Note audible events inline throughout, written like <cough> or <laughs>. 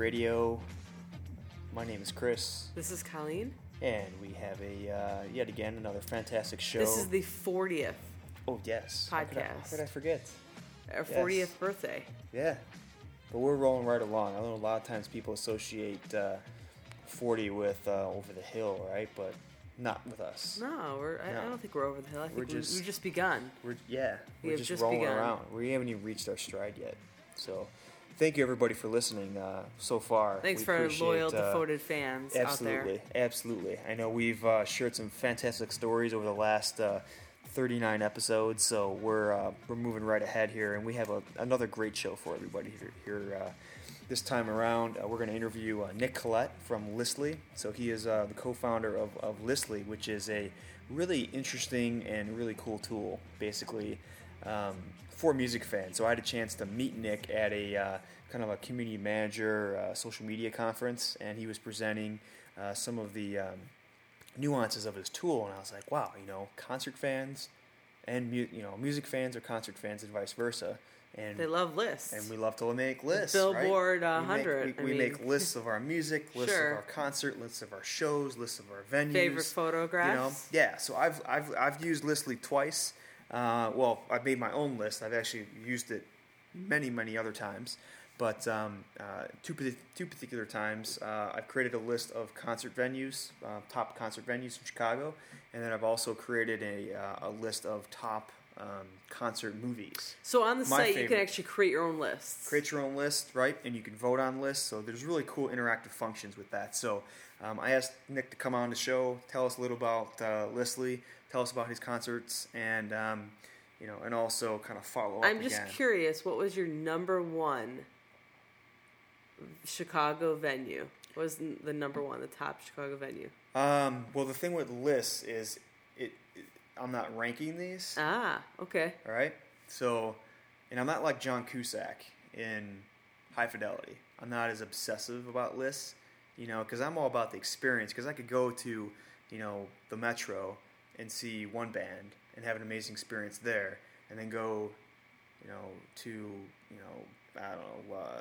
Radio. My name is Chris, This is Colleen. and we have a uh, yet again another fantastic show. This is the 40th, oh yes How could I- How podcast. could I forget? our 40th birthday. Yeah, but we're rolling right along. I know a lot of times people associate uh, forty with uh, over the hill, right? But not with us. No, we're, I, No. I don't think we're over the hill. I think We're we, just- we've just begun. We're yeah, We we're have just, just rolling begun. around. We haven't even reached our stride yet. So, thank you everybody for listening uh, so far. Thanks We for our loyal, uh, devoted fans Absolutely, out there. absolutely. I know we've uh, shared some fantastic stories over the last uh, 39 episodes, so we're uh, we're moving right ahead here, and we have a, another great show for everybody here. here uh, this time around, uh, we're going to interview uh, Nick Kellet from Listly. So he is uh, the co-founder of, of Listly, which is a really interesting and really cool tool, basically um, for music fans. So I had a chance to meet Nick at a uh, kind of a community manager uh, social media conference, and he was presenting uh, some of the um, nuances of his tool, and I was like, wow, you know, concert fans and mu- you know music fans are concert fans and vice versa. And They love lists. and we love to make lists. Billboard, right? uh, We make- 100, We, we mean- make lists of our music, <laughs> lists Sure. of our concert, lists of our shows, lists of our venues. Favorite photographs. You know, yeah. So I've I've I've used Listly twice. Uh, well, I've made my own list. I've actually used it many many other times. But um, uh, two two particular times, uh, I've created a list of concert venues, uh, top concert venues in Chicago, and then I've also created a uh, a list of top um, concert movies So on the My site, you can actually create your own lists. create your own list, right? And you can vote on lists. So there's really cool interactive functions with that. So um, I asked Nick to come on the show, tell us a little about uh, Listly, tell us about his concerts, and um, you know, and also kind of follow up. I'm just again. curious, what was your number one Chicago venue? What was the number one, the top Chicago venue? Um, well, the thing with lists is it, it I'm not ranking these. Ah, okay. All right. So, and I'm not like John Cusack in High Fidelity. I'm not as obsessive about lists, you know, because I'm all about the experience. Because I could go to, you know, the Metro and see one band and have an amazing experience there, and then go, you know, to, you know, I don't know, uh,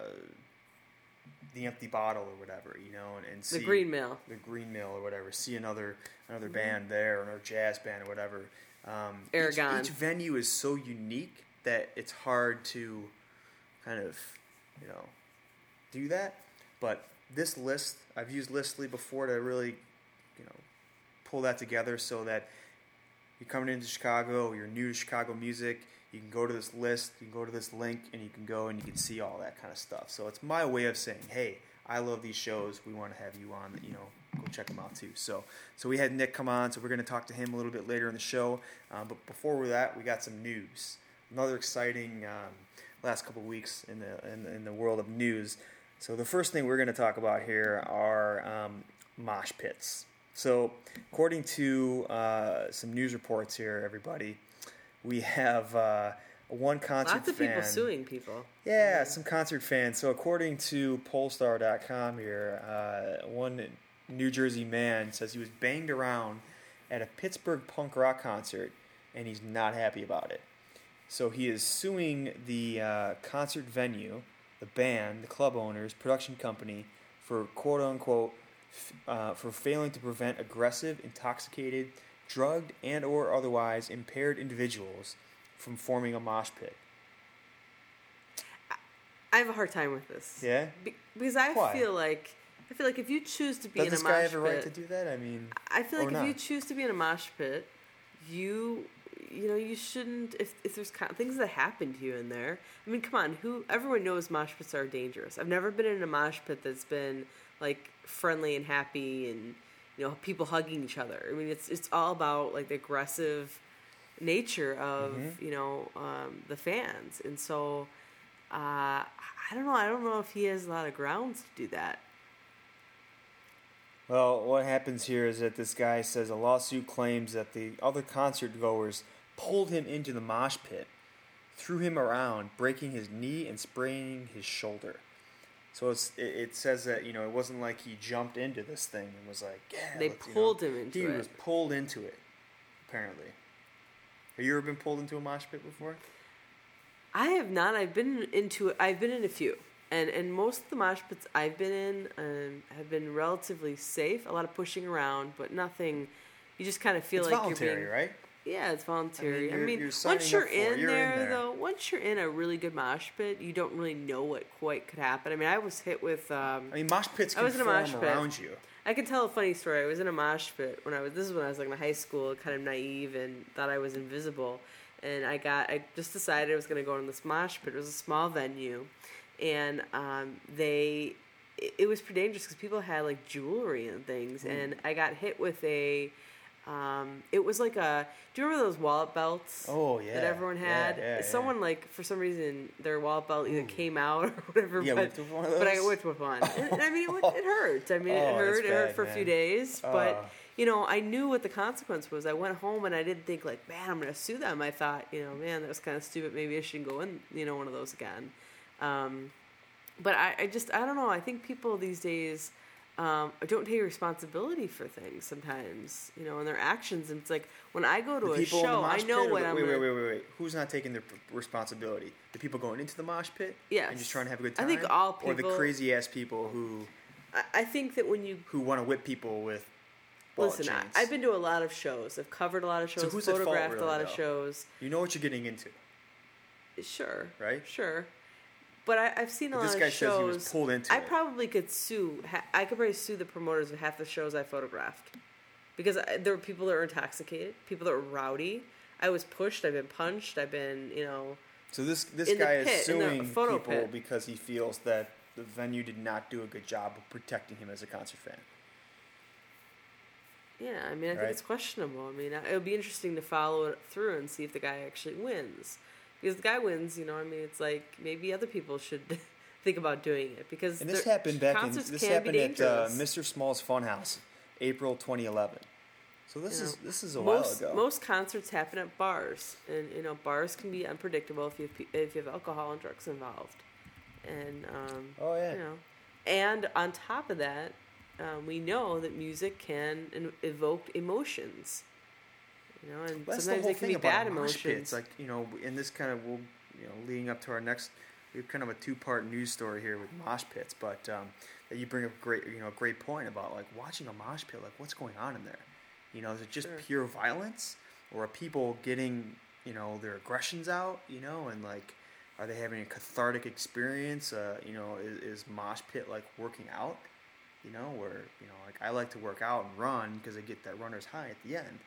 the Empty Bottle or whatever, you know, and, and see The Green Mill. the Green Mill or whatever, see another another Mm-hmm. band there or another jazz band or whatever. Um, each- Each, venue is so unique that it's hard to kind of you know do that. But this list, I've used Listly before to really you know pull that together so that you're coming into Chicago, you're new to Chicago music, you can go to this list, you can go to this link, and you can go and you can see all that kind of stuff. So it's my way of saying, hey, I love these shows. We want to have you on. You know, go check them out too. So, so we had Nick come on. So we're going to talk to him a little bit later in the show. Um, but before that, we got some news. Another exciting um, last couple weeks in the in, in the world of news. So the first thing we're going to talk about here are um, mosh pits. So according to uh, some news reports here, everybody, we have uh, one concert Lots of fan. people suing people. Yeah, some concert fans. So according to Pollstar.com here, uh, one New Jersey man says he was banged around at a Pittsburgh punk rock concert, and he's not happy about it. So he is suing the uh, concert venue, the band, the club owners, production company for quote unquote uh, for failing to prevent aggressive, intoxicated, drugged, and or otherwise impaired individuals from forming a mosh pit. I have a hard time with this. Yeah. Be- because I Why? feel like I feel like if you choose to be Does in this a guy mosh have a right pit, to do that? I mean, I feel like if you choose to be in a mosh pit, you you know you shouldn't if if there's kind things that happen to you in there. I mean, come on, who everyone knows mosh pits are dangerous. I've never been in a mosh pit that's been like friendly and happy and you know people hugging each other. I mean, it's it's all about like the aggressive nature of Mm-hmm. you know um, the fans, and so uh, I don't know. I don't know if he has a lot of grounds to do that. well, what happens here is that this guy says a lawsuit claims that the other concert goers pulled him into the mosh pit, threw him around, breaking his knee and spraining his shoulder. So it's, it, it says that you know it wasn't like he jumped into this thing and was like, yeah. They let's," you pulled know. him into He it. He was pulled into it, apparently. Have you ever been pulled into a mosh pit before? I have not. I've been into. I've been in a few. and and most of the mosh pits I've been in um, have been relatively safe. A lot of pushing around, but nothing. You just kind of feel It's like voluntary, you're being right? Yeah, it's voluntary. I you're- mean, you're once you're in. You're in there, there. though, once you're in a really good mosh pit, you don't really know what quite could happen. I mean, I was hit with. Um, I mean, mosh pits I was in a mosh pit. around you. I can tell a funny story. I was in a mosh pit when I was. This is when I was like in high school, kind of naive and thought I was invisible. And I got. I just decided I was going to go in this mosh pit. It was a small venue, and um, they. It, it was pretty dangerous because people had like jewelry and things, and I got hit with a. Um, it was like a. Do you remember those wallet belts? Oh, yeah. That everyone had. yeah, yeah. Someone like for some reason their wallet belt either came out <laughs> or whatever. Yeah, but, with one of those? but I went with one, <laughs> and, I mean it, it hurt. I mean Oh, it hurt. It hurt bad, for a few man. days, but Oh. you know I knew what the consequence was. I went home and I didn't think like, man, I'm gonna sue them. I thought, you know, man, that was kind of stupid. Maybe I shouldn't go in, you know, one of those again. Um, but I, I just I don't know. I think people these days um, don't take responsibility for things sometimes, you know, and their actions. And it's like when I go to The a show, I know what the- I'm. Wait, wait, wait, wait, wait. Who's not taking their responsibility? The people going into the mosh pit? Yes. And just trying to have a good time. I think all people, Or the crazy ass people who I, I think that when you who want to whip people with listen, I. I've been to a lot of shows. I've covered a lot of shows, who's at fault, photographed a really, lot of shows. You know what you're getting into. Sure. Right? Sure. But I, I've seen a But lot this of guy says he shows. was pulled into I it. probably could sue. I could probably sue the promoters of half the shows I photographed, because I, there were people that were intoxicated, people that were rowdy. I was pushed. I've been punched. I've been, you know, So this this guy pit, is suing photo people pit. because he feels that the venue did not do a good job of protecting him as a concert fan. yeah. I mean, I think it's questionable. I mean, it would be interesting to follow it through and see if the guy actually wins. Because the guy wins, you know. I mean, it's like maybe other people should <laughs> think about doing it because And this happened back in this happened at uh. Mr. Small's Funhouse, April 2011. So this You is know, this is a most while ago. most concerts happen at bars, and you know bars can be unpredictable if you have, if you have alcohol and drugs involved, and um, oh yeah. you know, and on top of that, um, we know that music can evoke emotions. You know, and That's the sometimes whole it can thing be about bad emotions. pits. Like you know, in this kind of we'll you know leading up to our next, we have kind of a two part news story here with mosh pits. But um, that you bring up great you know a great point about like watching a mosh pit. Like what's going on in there? You know, is it just Sure. pure violence, or are people getting you know their aggressions out? You know, and like are they having a cathartic experience? Uh, you know, is, is mosh pit like working out? You know, where you know like I like to work out and run because I get that runner's high at the end.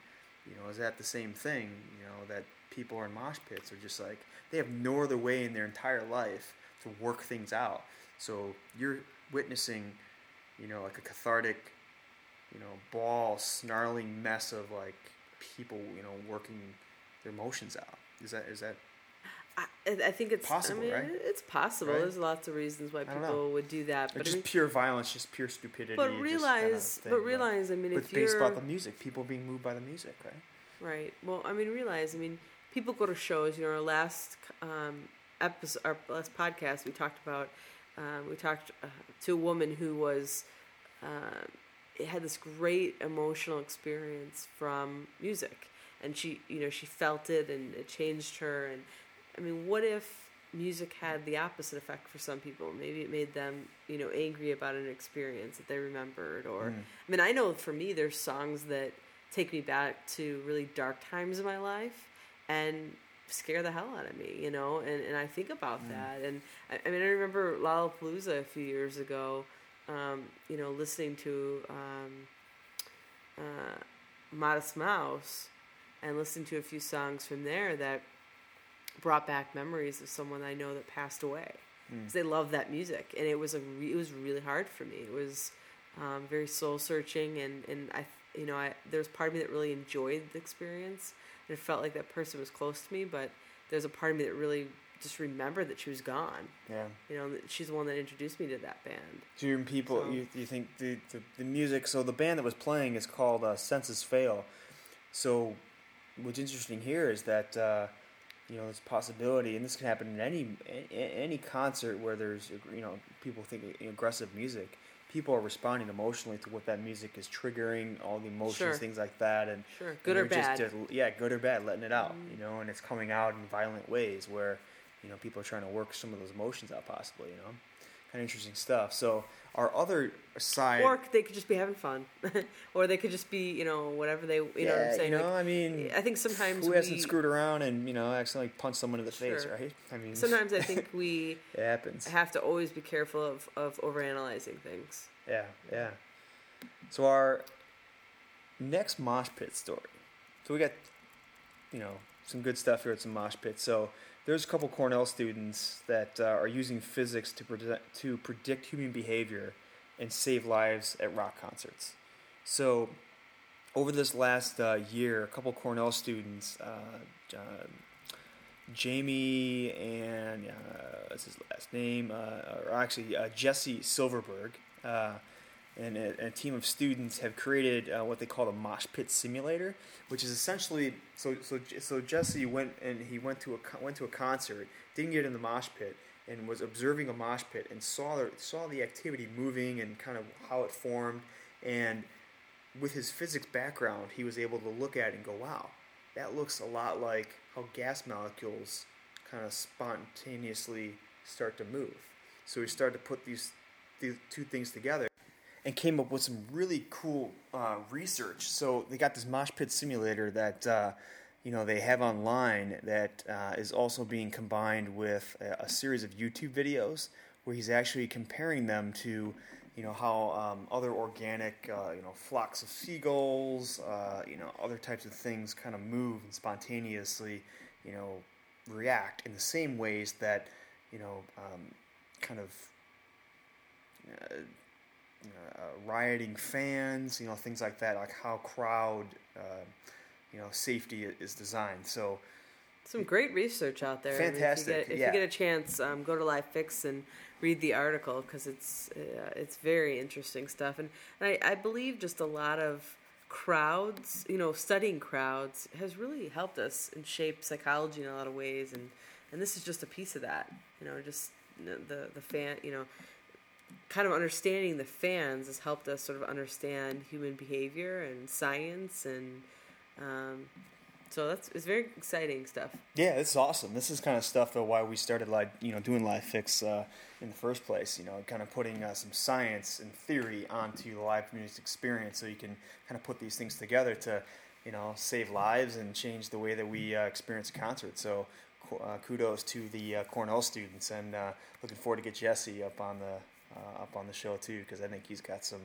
You know, is that the same thing? You know, that people are in mosh pits are just like they have no other way in their entire life to work things out. So you're witnessing, you know, like a cathartic, you know, ball snarling mess of like people, you know, working their emotions out. Is that is that I, I think it's Possible, I mean, right? It's possible. Right? There's lots of reasons why people would do that, or but I just mean, pure violence, just pure stupidity? but just kind of realize, thing, but realize, I mean, but if based you're about the music, people being moved by the music, right? Right. Well, I mean, realize. I mean, people go to shows. You know, our last um, episode, our last podcast, we talked about. Um, we talked uh, to a woman who was uh, had this great emotional experience from music, and she, you know, she felt it, and it changed her. And I mean, what if music had the opposite effect for some people? Maybe it made them, you know, angry about an experience that they remembered, or Mm. I mean, I know for me, there's songs that take me back to really dark times in my life and scare the hell out of me, you know, and, and I think about that. And I, I mean, I remember Lollapalooza a few years ago, um, you know, listening to um, uh, Modest Mouse and listening to a few songs from there that brought back memories of someone I know that passed away. Mm. they love that music, and it was a re- it was really hard for me. It was um, very soul searching, and and I you know I there's part of me that really enjoyed the experience, and it felt like that person was close to me. But there's a part of me that really just remembered that she was gone. Yeah. You know, she's the one that introduced me to that band. Do you people So- you, you think the, the the music? So the band that was playing is called uh, Senses Fail. So what's interesting here is that uh, you know there's a possibility, and this can happen in any any concert where there's you know people think aggressive music. People are responding emotionally to what that music is triggering, all the emotions, Sure. things like that, and Sure, and good or bad. Just, uh, yeah, good or bad, letting it out, Mhm. you know, and it's coming out in violent ways where, you know, people are trying to work some of those emotions out, possibly, you know. Kind of interesting stuff. So our other side, Or they could just be having fun, <laughs> or they could just be, you know, whatever they, you know, what Yeah, I'm saying. you know, Like, I mean, I think sometimes who hasn't screwed around and you know accidentally punched someone in the face, right? I mean, Sometimes I <laughs> think we it happens. have to always be careful of, of overanalyzing things. Yeah, yeah. So our next mosh pit story. So we got, you know, some good stuff here at some mosh pits. So there's a couple Cornell students that uh, are using physics to to predict human behavior and save lives at rock concerts. So over this last uh, year, a couple Cornell students, uh, uh, Jamie and uh, what's his last name? Uh, or actually, Jesse Silverberg and, a, a team of students have created uh, what they call a mosh pit simulator, which is essentially so so so Jesse went and he went to a went to a concert, didn't get in the mosh pit, and was observing a mosh pit and saw the, saw the activity moving and kind of how it formed, and with his physics background, he was able to look at it and go, "Wow, that looks a lot like how gas molecules kind of spontaneously start to move." So he started to put these these two things together and came up with some really cool uh, research. So they got this mosh pit simulator that uh, you know they have online that uh, is also being combined with a, a series of YouTube videos where he's actually comparing them to you know how um, other organic uh, you know flocks of seagulls uh, you know other types of things kind of move and spontaneously you know react in the same ways that you know um, kind of uh, rioting fans, you know, things like that, like how crowd, uh, you know, safety is designed. So, Some great research out there. I mean, Fantastic, if you get, if yeah. you get a chance, um, go to LiveFix and read the article because it's uh, it's very interesting stuff. And, and I, I believe just a lot of crowds, you know, studying crowds has really helped us and shaped psychology in a lot of ways. And and this is just a piece of that. You know, just the the fan, you know. Kind of understanding the fans has helped us sort of understand human behavior and science, and um, so that's it's very exciting stuff. yeah, this is awesome. This is kind of stuff though why we started like you know doing live fix uh, in the first place. You know, kind of putting uh, some science and theory onto the live music experience, so you can kind of put these things together to you know save lives and change the way that we uh, experience a concert. So. Uh, kudos to the uh, Cornell students, and uh, looking forward to get Jesse up on the uh, up on the show too, because I think he's got some,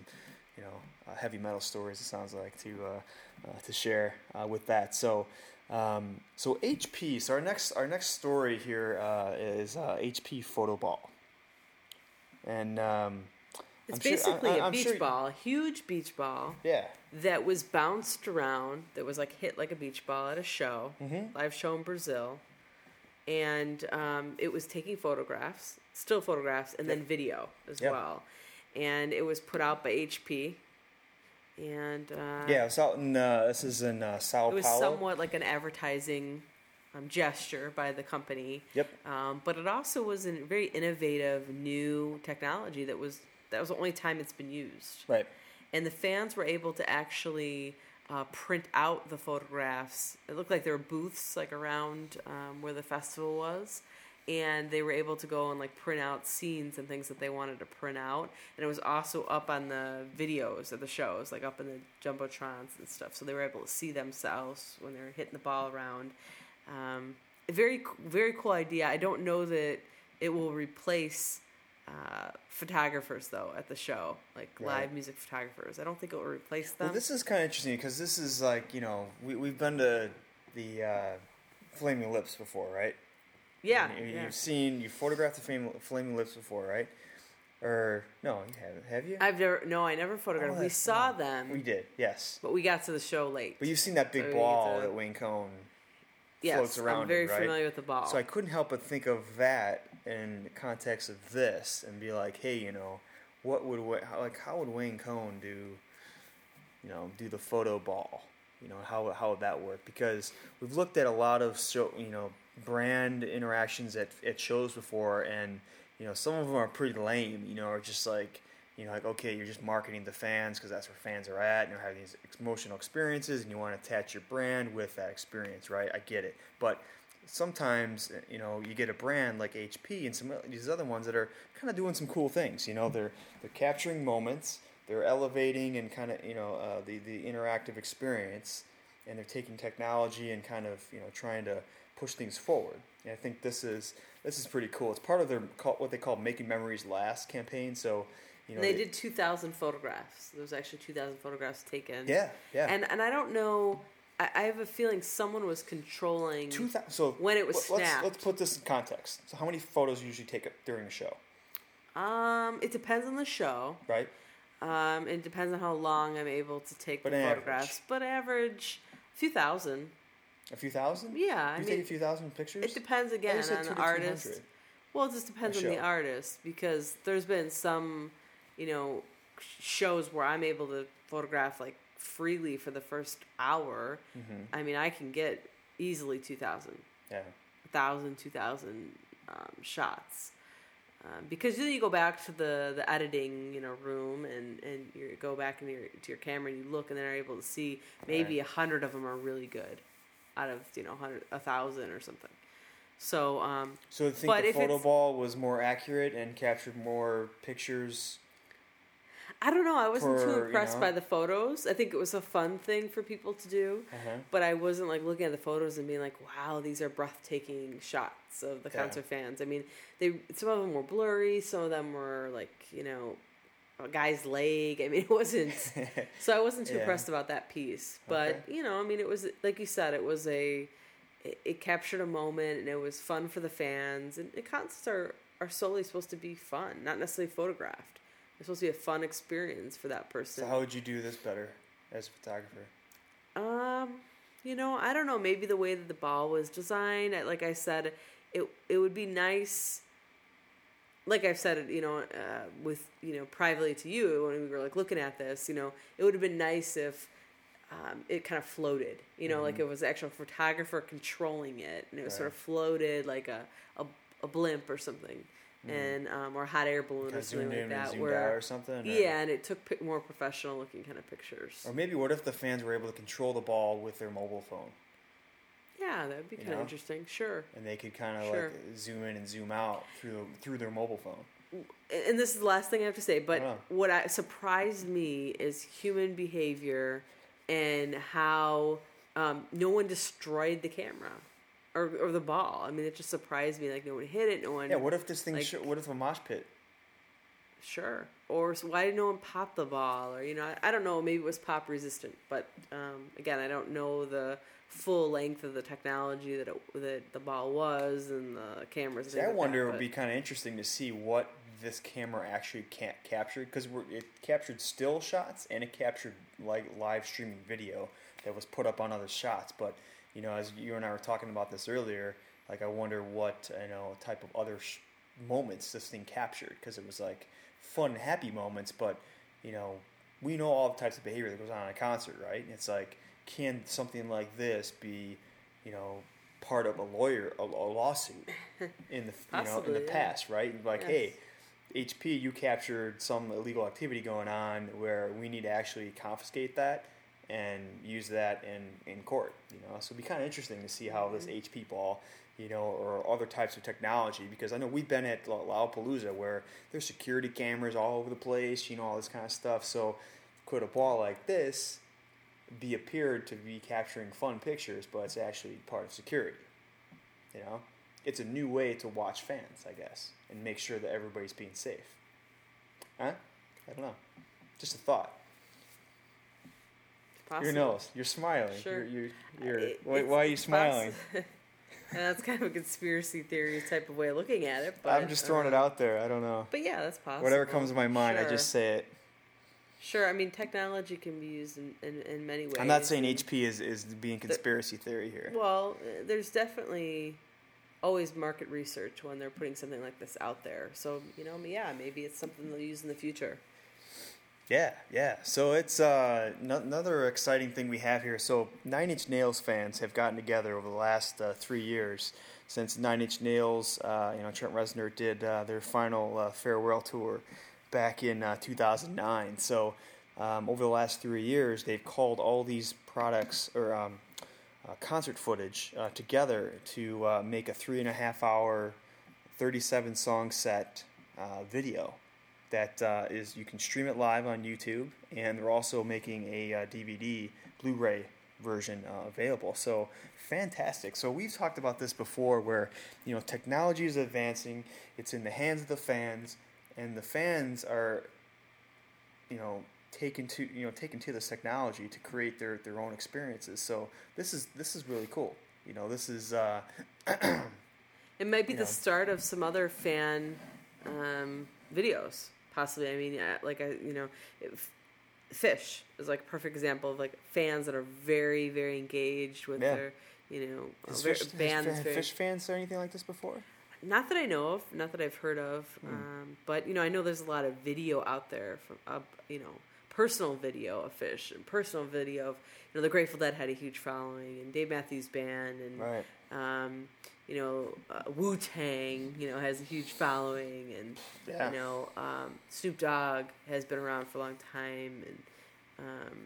you know, uh, heavy metal stories. It sounds like to uh, uh, to share uh, with that. So, um, so HP. So our next our next story here uh, is uh, HP photo ball, and um, It's I'm sure- basically I- I- a I'm beach sure- ball, a huge beach ball yeah, that was bounced around, that was like hit like a beach ball at a show, Mhm. live show in Brazil. And um, it was taking photographs, still photographs, and then video as Yep. well. And it was put out by HP. And uh, yeah. It's out in uh, this is in uh, Sao it was Paulo. somewhat like an advertising um, gesture by the company. Yep. Um, but it also was a very innovative new technology that was that was the only time it's been used. Right. And the fans were able to actually uh, print out the photographs. It looked like there were booths like around um, where the festival was. And they were able to go and like print out scenes and things that they wanted to print out. And it was also up on the videos of the shows, like up in the jumbotrons and stuff. So they were able to see themselves when they were hitting the ball around. Um, very, very cool idea. I don't know that it will replace uh, photographers though at the show, like Right. live music photographers. I don't think it will replace them. Well, this is kind of interesting because this is like you know we we've been to the uh, Flaming Lips before, right? yeah, And yeah. You've seen you photographed the Flaming, Flaming Lips before, right? Or no, you haven't. Have you? I've never, no, I never photographed. Oh, we saw fun. them, We did, yes. but we got to the show late. But you've seen that big you ball to- that Wayne Coyne yes, floats around. I'm very in, right? familiar with the ball. So I couldn't help but think of that in the context of this and be like, hey, you know, what would like how would Wayne Coyne do, you know, do the photo ball? You know, how how would that work? Because we've looked at a lot of show, you know, brand interactions at at shows before, and you know, some of them are pretty lame. You know, are just like. You know, like okay, you're just marketing to fans because that's where fans are at, and you're having these emotional experiences, and you want to attach your brand with that experience, right? I get it, but sometimes uh, you know you get a brand like HP and some of these other ones that are kind of doing some cool things. You know, they're they're capturing moments, they're elevating and kind of you know uh, the the interactive experience, and they're taking technology and kind of you know trying to push things forward. And I think this is this is pretty cool. It's part of their what they call making memories last campaign. So. You know, they, did 2,000 photographs. There was actually 2,000 photographs taken. Yeah, yeah. And and I don't know. I, I have a feeling someone was controlling. Two thou- so when it was let- let's, snapped. let's put this in context. So how many photos you usually take during a show, Um, it depends on the show. right? Um, it depends on how long I'm able to take But the photographs. average. But average, a few thousand. A few thousand? Yeah, I you mean, take a few thousand pictures? It depends I again on the artist. Well, it just depends on the artist because there's been some, you know, sh- shows where I'm able to photograph like freely for the first hour. Mhm. I mean, I can get easily 2,000, Yeah. 1,000, 2,000 um, shots. Um, because then you go back to the, the editing you know room and, and you go back into your, to your camera and you look and then are able to see maybe a hundred of them are really good out of you know hundred a thousand or something. So um, So I think But the if photo ball was more accurate and captured more pictures. I don't know. I wasn't For, too you impressed know? by the photos. I think it was a fun thing for people to do, Uh-huh. but I wasn't like looking at the photos and being like, "Wow, these are breathtaking shots of the Yeah. concert fans." I mean, they some of them were blurry, some of them were like you know, a guy's leg. I mean, it wasn't. <laughs> so I wasn't too Yeah. impressed about that piece. But Okay. you know, I mean, it was like you said, it was a. It, it captured a moment and it was fun for the fans. And, and concerts are are solely supposed to be fun, not necessarily photographed. It's supposed to be a fun experience for that person. so how would you do this better as a photographer? Um, you know, I don't know. Maybe the way that the ball was designed, like I said, it it would be nice. Like I've said, you know, uh, with you know, privately to you when we were like looking at this, you know, it would have been nice if um, it kind of floated. You know, like it was the actual photographer controlling it, and it was sort of floated like a a, a blimp or something, and um, or hot air balloon or something like that. Where or something? or- yeah, and it took more professional looking kind of pictures. Or maybe what if the fans were able to control the ball with their mobile phone Yeah, that would be kind of interesting. Sure. and they could kind of Sure. like zoom in and zoom out through through their mobile phone? And this is the last thing I have to say, but Yeah. what I, surprised me is human behavior and how um, no one destroyed the camera or, or the ball. I mean, it just surprised me. Like, no one hit it, no one. Yeah. What if this thing? like- sh- what if a mosh pit? Sure. Or so why did no one pop the ball? Or, you know, I, I don't know. Maybe it was pop resistant. But um, again, I don't know the full length of the technology that, it, that the ball was and the cameras. See, I wonder that, it would be kind of interesting to see what this camera actually can't capture because it captured still shots and it captured like live streaming video that was put up on other shots. But you know, as you and I were talking about this earlier, like I wonder what you know type of other sh- moments this thing captured because it was like fun, happy moments. But you know, we know all the types of behavior that goes on in a concert, right? And it's like, can something like this be, you know, part of a lawyer a, a lawsuit <laughs> in the you know in Possibly, the yeah. past, right? Like, Yes. hey, HP, you captured some illegal activity going on where we need to actually confiscate that and use that in, in court. You know, so it'd be kind of interesting to see how this Mm-hmm. HP ball, you know, or other types of technology, because I know we've been at La- Lollapalooza where there's security cameras all over the place, you know, all this kind of stuff. So could a ball like this be appeared to be capturing fun pictures, but it's actually part of security? You know, it's a new way to watch fans, I guess, and make sure that everybody's being safe. Huh? I don't know. Just a thought. Your nose. You're smiling. Sure. You're, you're, you're, why, why are you smiling? and <laughs> that's kind of a conspiracy theory type of way of looking at it. But I'm just throwing it um, out there. I don't know. But yeah, that's possible. Whatever comes to my mind, I just say it. Sure, I mean technology can be used in, in, in many ways. I'm not saying and- HP is, is being conspiracy theory here. Well, there's definitely always market research when they're putting something like this out there. So you know, yeah, maybe it's something they'll use in the future. Yeah, yeah. So it's uh, no- another exciting thing we have here. So Nine Inch Nails fans have gotten together over the last uh, three years since Nine Inch Nails, uh, you know, Trent Reznor did uh, their final uh, farewell tour back in uh, 2009. So um, over the last three years, they've called all these products or um, concert footage together to make a three and a half hour, 37 song set video that uh, is you can stream it live on YouTube, and they're also making a uh, DVD Blu-ray version uh, available. So fantastic. So we've talked about this before, where you know technology is advancing, it's in the hands of the fans, and the fans are, you know, taken to you know taken to this technology to create their their own experiences. So this is this is really cool. You know, this is. Uh, <clears throat> It might be the know. start of some other fan um, videos, possibly. I mean, uh, like I, you know, Phish is like a perfect example of like fans that are very, very engaged with Yeah. their, you know, has ver- Phish, has bands. very, Phish fans said anything like this before? not that I know of, not that I've heard of, Hmm. um, but you know, I know there's a lot of video out there from, uh, you know, personal video of Phish and personal video of, you know, the Grateful Dead had a huge following and Dave Matthews Band and Right. um, you know, uh, Wu Tang, you know, has a huge following, and Yeah. you know, um, Snoop Dogg has been around for a long time, and um,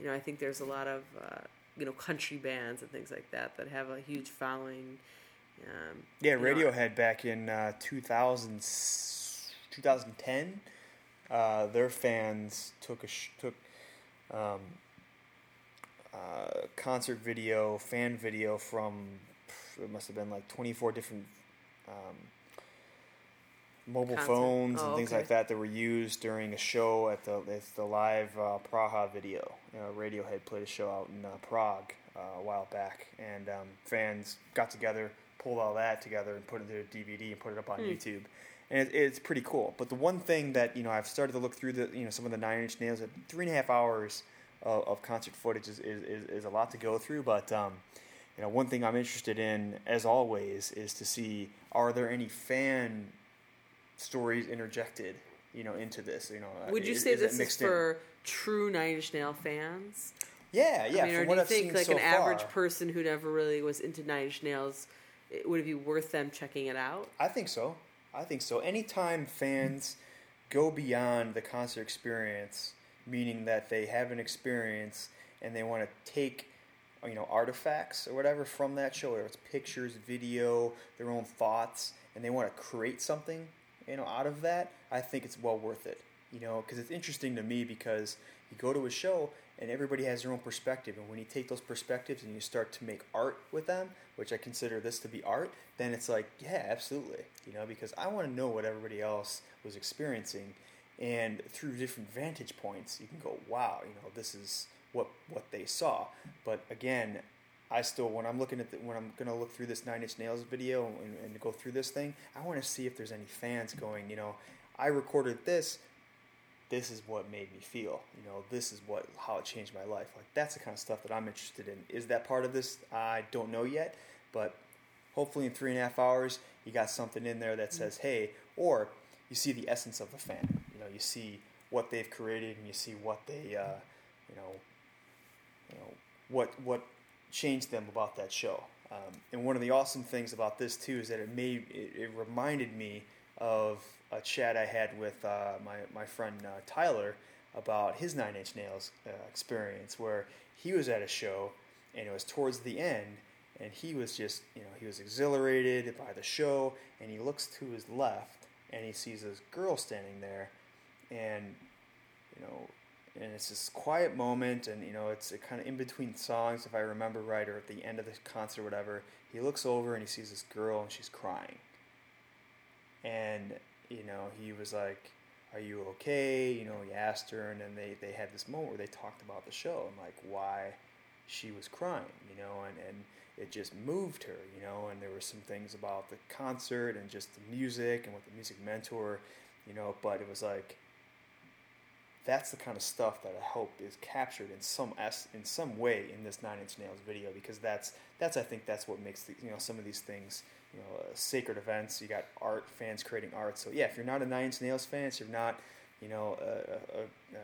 you know, I think there's a lot of uh, you know country bands and things like that that have a huge following. Um, Yeah, you know, Radiohead back in uh, 2000, 2010, uh, their fans took a sh- took um, uh, concert video, fan video from it must have been like 24 different um, mobile phones and Oh, things okay. like that that were used during a show at the it's the live uh, Praha video. You know, Radiohead played a show out in uh, Prague uh, a while back, and um, fans got together, pulled all that together, and put it into a DVD and put it up on Hmm. YouTube. And it, it's pretty cool. But the one thing that you know I've started to look through the you know some of the Nine Inch Nails, at three and a half hours of, of concert footage is, is, is, is a lot to go through. But um, you know one thing I'm interested in, as always, is to see are there any fan stories interjected you know into this. You know, Would you is- say is this is mixed in? for true Nine Inch Nail fans? Yeah, yeah. I mean, or do you I've think like so an average person who never really was into Nine Inch Nails, it, would it be worth them checking it out? I think so. I think so. Anytime fans go beyond the concert experience, meaning that they have an experience and they want to take, you know, artifacts or whatever from that show, whether it's pictures, video, their own thoughts, and they want to create something, you know, out of that, I think it's well worth it. You know, because it's interesting to me because you go to a show and everybody has their own perspective, and when you take those perspectives and you start to make art with them, which I consider this to be art, then it's like, yeah, absolutely. You know, because I want to know what everybody else was experiencing, and through different vantage points, you can go, wow, you know, this is what what they saw. But again, I still when I'm looking at the, when I'm gonna look through this Nine Inch Nails video and, and go through this thing, I want to see if there's any fans going, you know, I recorded this. This is what made me feel. You know, this is what how it changed my life. Like that's the kind of stuff that I'm interested in. Is that part of this? I don't know yet, but hopefully in three and a half hours you got something in there that says, hey, or you see the essence of the fan. You know, you see what they've created and you see what they, uh, you know, you know what what changed them about that show. Um, and one of the awesome things about this too is that it made it, it reminded me of a chat I had with uh, my my friend uh, Tyler about his Nine Inch Nails uh, experience, where he was at a show and it was towards the end, and he was just you know he was exhilarated by the show, and he looks to his left and he sees this girl standing there, and you know and it's this quiet moment and you know it's kind of in between songs if i remember right or at the end of the concert whatever he looks over and he sees this girl and she's crying. And you know he was like are you okay? You know he asked her and then they, they had this moment where they talked about the show and like why she was crying you know and, and it just moved her you know and there were some things about the concert and just the music and what the music mentor you know but it was like that's the kind of stuff that I hope is captured in some in some way in this Nine Inch Nails video because that's that's I think that's what makes the, you know some of these things you know uh, sacred events. You got art fans creating art. So yeah, if you're not a Nine Inch Nails fan, if you're not you know a, a, a,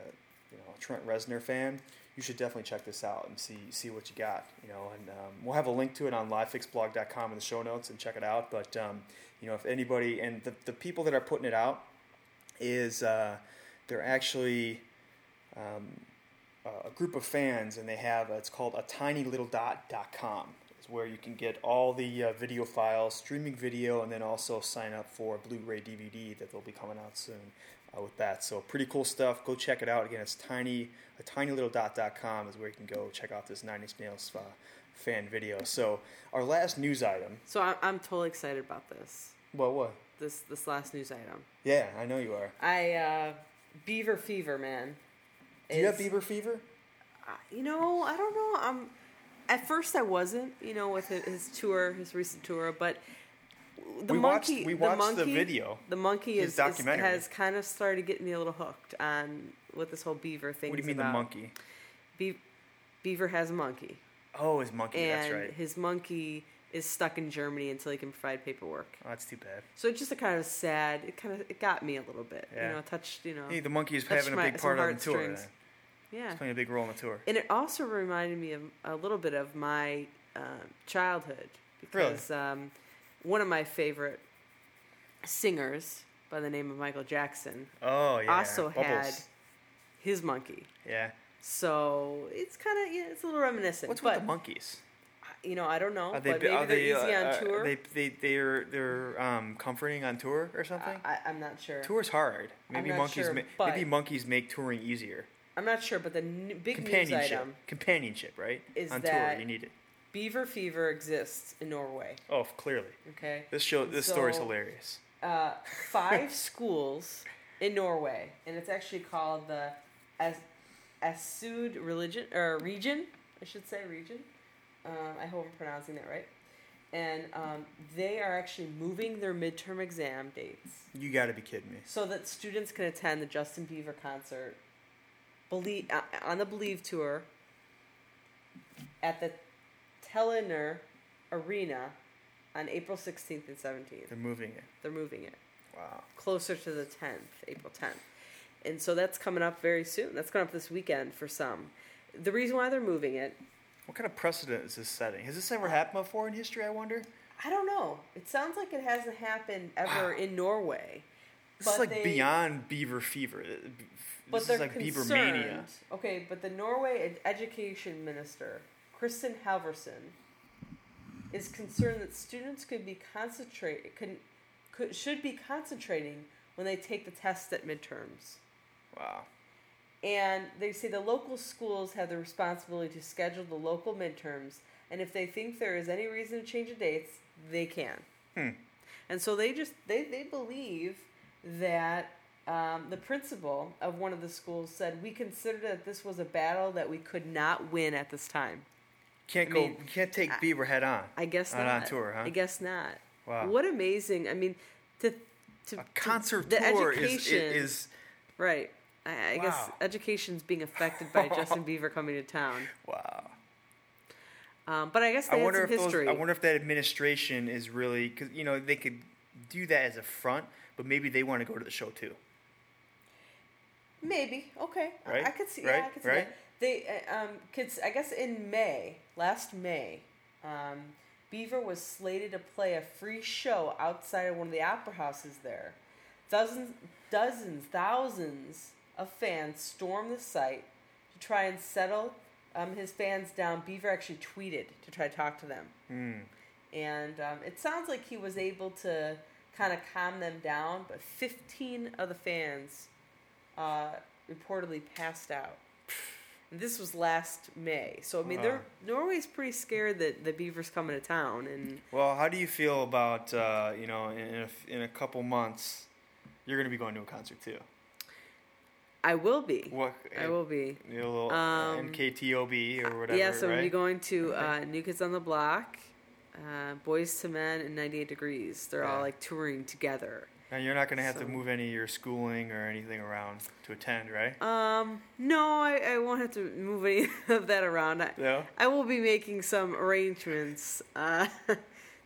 you know Trent Reznor fan, you should definitely check this out and see see what you got. You know, and um, we'll have a link to it on livefixblog.com in the show notes and check it out. But um, you know, if anybody and the the people that are putting it out is. Uh, they're actually um, a group of fans, and they have it's called a tinylittle.com. It's where you can get all the uh, video files, streaming video, and then also sign up for a Blu-ray DVD that they'll be coming out soon uh, with that. So pretty cool stuff. Go check it out. Again, it's tiny a tinylittle.com is where you can go check out this Nine Inch Nails uh, fan video. So our last news item. So I'm, I'm totally excited about this. What what? This this last news item. Yeah, I know you are. I uh, Beaver Fever, man. Do you have Beaver fever? You know, I don't know. I'm at first I wasn't, you know, with his, tour, his recent tour, but the We watched- monkey, we watched the monkey, video, The monkey is, is has kind of started getting me a little hooked on what this whole beaver thing. What do you mean about. the monkey? Be- beaver has a monkey, Oh, his monkey. and that's right. his monkey is stuck in Germany until he can provide paperwork. Oh, that's too bad. So it's just a kind of sad. It kind of it got me a little bit. Yeah. You know, touched. You know, Hey, the monkey is having a big part of the tour. Then. yeah. Playing a big role in the tour. And it also reminded me of a little bit of my uh, childhood Really? because um, one of my favorite singers by the name of Michael Jackson Oh yeah. also Bubbles. had his monkey. Yeah. So it's kind of yeah, it's a little reminiscent. What's with the monkeys? You know, I don't know, Are they? but maybe are they're they? easy uh, on uh, tour. They they they're they're um, comforting on tour or something. I, I'm not sure. Tour's hard. Maybe monkeys. sure, ma- maybe monkeys make touring easier. I'm not sure, but the n- big news item: Companionship, right? is on tour, you need it. Beaver fever exists in Norway. Oh, clearly. Okay. This show. This story's So- hilarious. uh, five <laughs> schools in Norway, and it's actually called the As Asud religion or region. I should say region. Um, I hope I'm pronouncing that right. And um, they are actually moving their midterm exam dates You got to be kidding me. so that students can attend the Justin Bieber concert. Believe uh, on the Believe tour at the Telenor Arena on April 16th and 17th. They're moving it. They're moving it Wow. closer to the 10th, April 10th. And so that's coming up very soon. That's coming up this weekend for some. The reason why they're moving it, What kind of precedent is this setting? Has this ever happened before in history? I wonder. I don't know. It sounds like it hasn't happened ever in Norway. This is like they- beyond beaver fever. Uh, But This they're is like beaver concerned. mania. Okay, but the Norway education minister, Kristin Halvorsen, is concerned that students could be concentrate could, could should be concentrating when they take the test at midterms. Wow. And they say the local schools have the responsibility to schedule the local midterms, and if they think there is any reason to change the dates, they can. Hmm. And so they just they, they believe that um, the principal of one of the schools said we considered that this was a battle that we could not win at this time. Can't I go. mean, you can't take I- Beaver head on. I guess Not on tour, huh? I guess not. Wow. What amazing! I mean, to to A concert the tour is, education is right. I, I guess Wow. education's being affected by Justin <laughs> Bieber coming to town. wow. Um, but I guess I wonder some if those, history. I wonder if that administration is really because you know they could do that as a front, but maybe they want to go to the show too. Maybe okay. I- Right? I could see. Right? Yeah, I could see Right? that. They uh, um, kids. I guess in May, last May, um, Beaver was slated to play a free show outside of one of the opera houses there. Dozens, dozens, thousands of fans stormed the site to try and settle um, his fans down. Beaver actually tweeted to try to talk to them. Hmm. and um, it sounds like he was able to kind of calm them down. But 15 of the fans uh, reportedly passed out. And this was last May, so I mean, they're Norway's pretty scared that the beaver's coming to town, and Well, how do you feel about uh, you know in in a, in a couple months you're going to be going to a concert too? I will be. What I will be. You know, little Um, NKOTB or whatever. yes, I'm right? gonna be going to uh, New Kids on the Block, uh, Boyz II Men, and 98 Degrees. They're all like touring together. And you're not going to have to move any of your schooling or anything around to attend, right? Um, no, I, I won't have to move any <laughs> of that around. I, No. I will be making some arrangements uh, <laughs>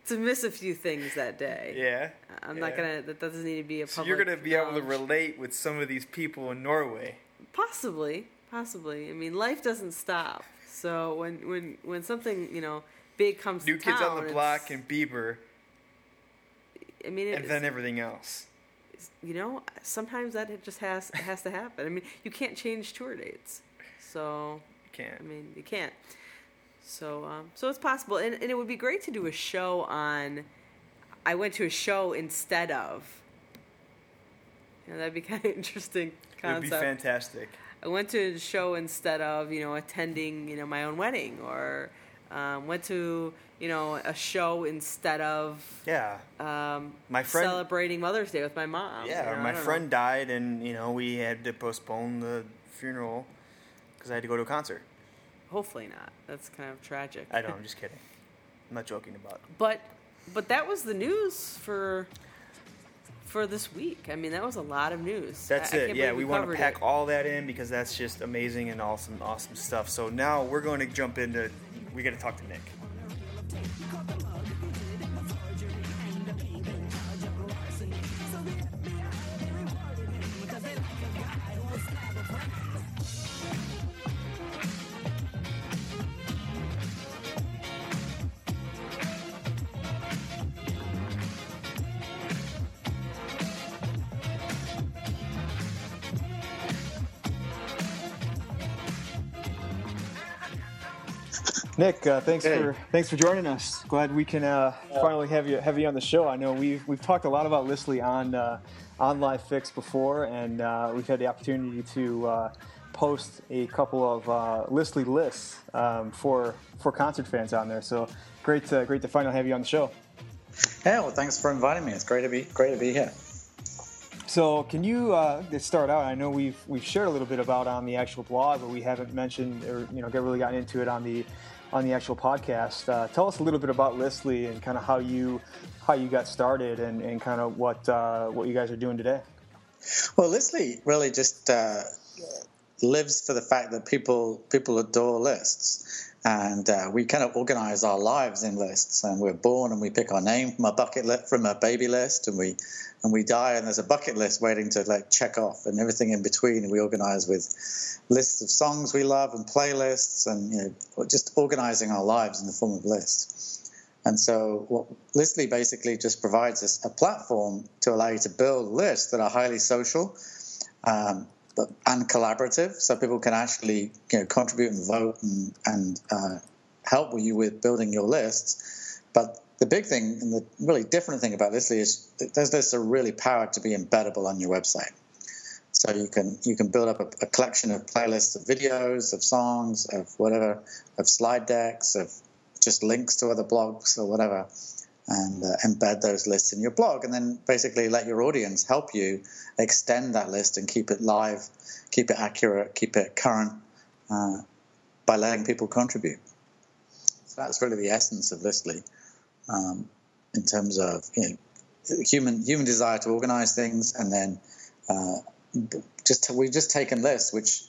to miss a few things that day. Yeah. I'm not gonna. That doesn't need to be a public. So you're going to be able to relate with some of these people in Norway. Possibly, possibly. I mean, life doesn't stop. So when when when something you know big comes New to Kids town, on the Block and Bieber, I mean, and then everything else. you know, sometimes that it just has has to happen. I mean, you can't change tour dates. So You can't. I mean, you can't. So, um, so it's possible, and, and it would be great to do a show on. I went to a show instead of. You know, that'd be <laughs> kind of interesting It would be fantastic. I went to a show instead of you know attending you know my own wedding, or um, went to you know a show instead of Yeah. um, My friend- celebrating Mother's Day with my mom. Yeah, you or know, my friend know. died, and you know we had to postpone the funeral because I had to go to a concert. Hopefully not. That's kind of tragic. I know. I'm just kidding. I'm not joking about. It. But but that was the news for for this week. I mean, that was a lot of news. That's I- I it. can't Yeah, believe we want to pack it. all that in because that's just amazing and awesome, awesome stuff. So now we're going to jump into. We got to talk to Nick. Nick, uh, thanks Hey. for thanks for joining us. Glad we can uh, finally have you have you on the show. I know we've we've talked a lot about Listly on uh, on Live Fix before, and uh, we've had the opportunity to uh, post a couple of uh, Listly lists um, for for concert fans on there. So great to great to finally have you on the show. Yeah, well, thanks for inviting me. It's great to be great to be here. So, can you uh, start out? I know we've we've shared a little bit about on the actual blog, but we haven't mentioned or you know get really gotten into it on the on the actual podcast. Uh, tell us a little bit about Listly and kind of how you how you got started and, and kind of what uh, what you guys are doing today. Well, Listly really just uh, lives for the fact that people people adore lists, and uh, we kind of organize our lives in lists. And we're born and we pick our name from a bucket list from a baby list, and we and we die and there's a bucket list waiting to like check off, and everything in between. And we organize with lists of songs we love and playlists, and you know just organizing our lives in the form of lists. And so, what Listly basically just provides us a platform to allow you to build lists that are highly social um, but, and collaborative, so people can actually you know, contribute and vote and, and uh, help you with building your lists. But the big thing and the really different thing about Listly is those lists are really powered to be embeddable on your website. So you can you can build up a, a collection of playlists of videos, of songs, of whatever, of slide decks, of just links to other blogs or whatever, and uh, embed those lists in your blog, and then basically let your audience help you extend that list and keep it live, keep it accurate, keep it current uh, by letting people contribute. So that's really the essence of Listly, um, in terms of you know, human human desire to organize things, and then uh, just we've just taken lists, which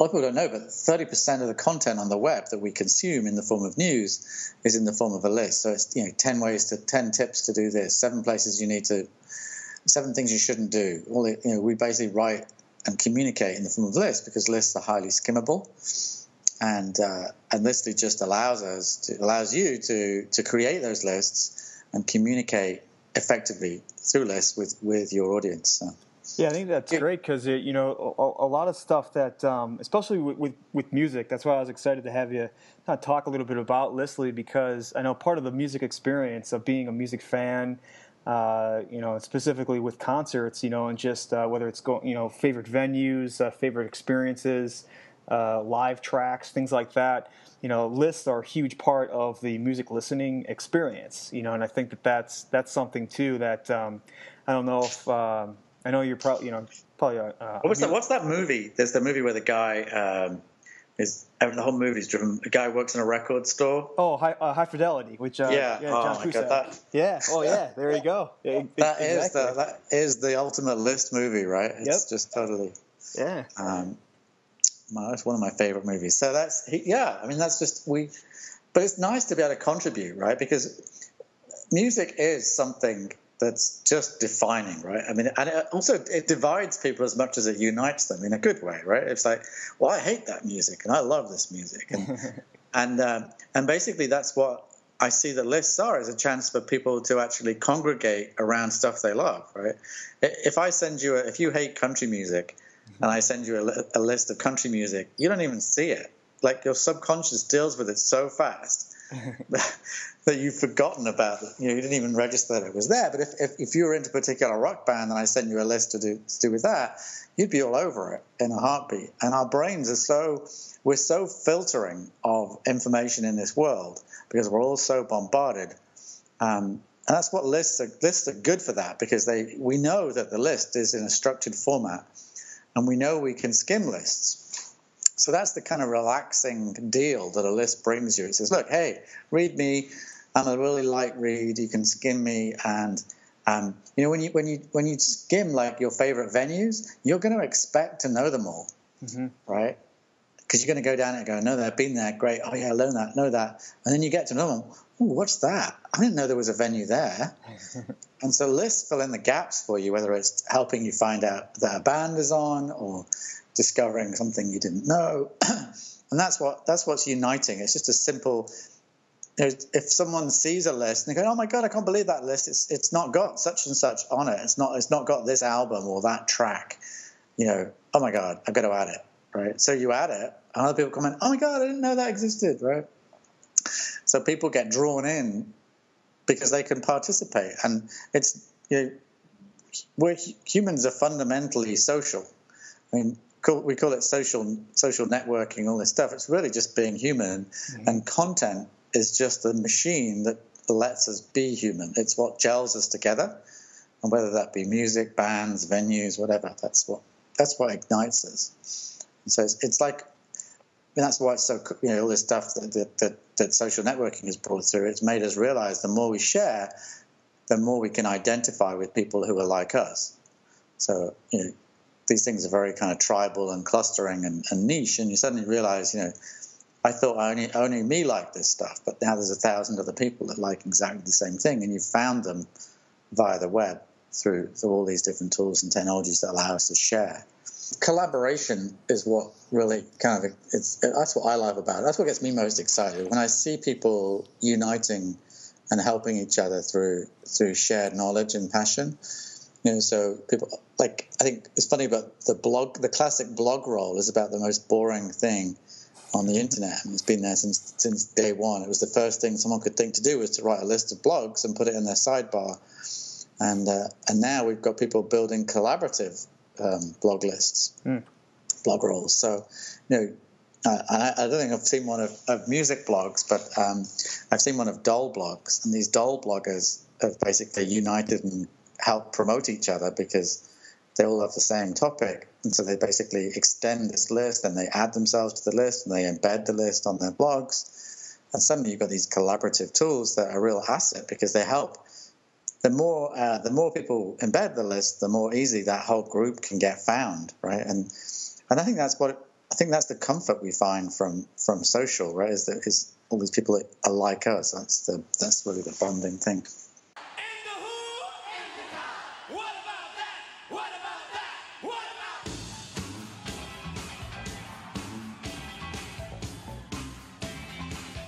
lot of people don't know, but 30% of the content on the web that we consume in the form of news is in the form of a list. So it's you know 10 ways to 10 tips to do this, seven places you need to, seven things you shouldn't do. All you know, we basically write and communicate in the form of lists because lists are highly skimmable. And uh, and Listly just allows us to, allows you to to create those lists and communicate effectively through lists with with your audience. So. Yeah, I think that's great because you know a, a lot of stuff that, um, especially with, with with music. That's why I was excited to have you kind of talk a little bit about Listly because I know part of the music experience of being a music fan. Uh, you know, specifically with concerts, you know, and just uh, whether it's going, you know, favorite venues, uh, favorite experiences, uh, live tracks, things like that. You know, lists are a huge part of the music listening experience. You know, and I think that that's that's something too that um, I don't know if um, I know you're probably you know probably uh, uh, What's that? What's that movie? There's the movie where the guy um, is the whole movie's driven. A guy works in a record store. Oh, high, uh, high fidelity, which uh, Yeah. Oh, John my Cusack. God, that- Yeah. Oh, yeah. <laughs> There you go. Yeah, That is exactly. the that is the ultimate list movie, right? It's Yep. just totally. Yeah. Um, my, that's one of my favorite movies. So that's he- yeah. I mean, that's just we. But it's nice to be able to contribute, right? Because music is something that's just defining, right? I mean, and it also it divides people as much as it unites them in a good way, right? It's like, well, I hate that music and I love this music, and <laughs> and um, and basically that's what I see the lists are as a chance for people to actually congregate around stuff they love, right? If I send you, a, if you hate country music, and I send you a, a list of country music, you don't even see it. Like your subconscious deals with it so fast <laughs> that you've forgotten about. You, know, you didn't even register that it was there. But if, if, if you were into a particular rock band and I sent you a list to do, to do with that, you'd be all over it in a heartbeat. And our brains are so, we're so filtering of information in this world because we're all so bombarded. Um, and that's what lists are, lists are good for that because they, we know that the list is in a structured format and we know we can skim lists. So that's the kind of relaxing deal that a list brings you. It says, look, hey, read me. I'm a really light read. You can skim me, and um, you know when you when you when you skim like your favorite venues, you're going to expect to know them all, mm-hmm. right? Because you're going to go down and go, no, they've been there, great. Oh yeah, I learned that, know that, and then you get to know them. Ooh, what's that? I didn't know there was a venue there. <laughs> and so lists fill in the gaps for you, whether it's helping you find out that a band is on or discovering something you didn't know. <clears throat> and that's what that's what's uniting. It's just a simple if someone sees a list and they go, "Oh my god, I can't believe that list! It's it's not got such and such on it. It's not it's not got this album or that track." You know, oh my god, I've got to add it, right? So you add it, and other people comment, "Oh my god, I didn't know that existed," right? So people get drawn in because they can participate, and it's you know, we're humans are fundamentally social. I mean, we call it social social networking, all this stuff. It's really just being human, mm-hmm. and content is just the machine that lets us be human. It's what gels us together, and whether that be music, bands, venues, whatever, that's what that's what ignites us. And so it's, it's like, and that's why it's so you know all this stuff that, that that, that social networking has brought through. It's made us realize the more we share, the more we can identify with people who are like us. So you know these things are very kind of tribal and clustering and, and niche, and you suddenly realize you know I thought only only me liked this stuff, but now there's a thousand other people that like exactly the same thing, and you found them via the web through, through all these different tools and technologies that allow us to share. Collaboration is what really kind of it's that's what I love about it. That's what gets me most excited when I see people uniting and helping each other through through shared knowledge and passion. You know, so people like I think it's funny about the blog. The classic blog roll is about the most boring thing on the internet, and it's been there since since day one. It was the first thing someone could think to do was to write a list of blogs and put it in their sidebar, and uh, and now we've got people building collaborative um, blog lists, mm. blog rolls. So, you know. I, I, don't think I've seen one of, of music blogs, but um, I've seen one of doll blogs, and these doll bloggers have basically united and helped promote each other because they all have the same topic. And so they basically extend this list and they add themselves to the list and they embed the list on their blogs. And suddenly you've got these collaborative tools that are a real asset because they help. The more uh, the more people embed the list, the more easy that whole group can get found, right? And and I think that's what I think that's the comfort we find from from social, right? Is that is all these people are like us. That's the that's really the bonding thing.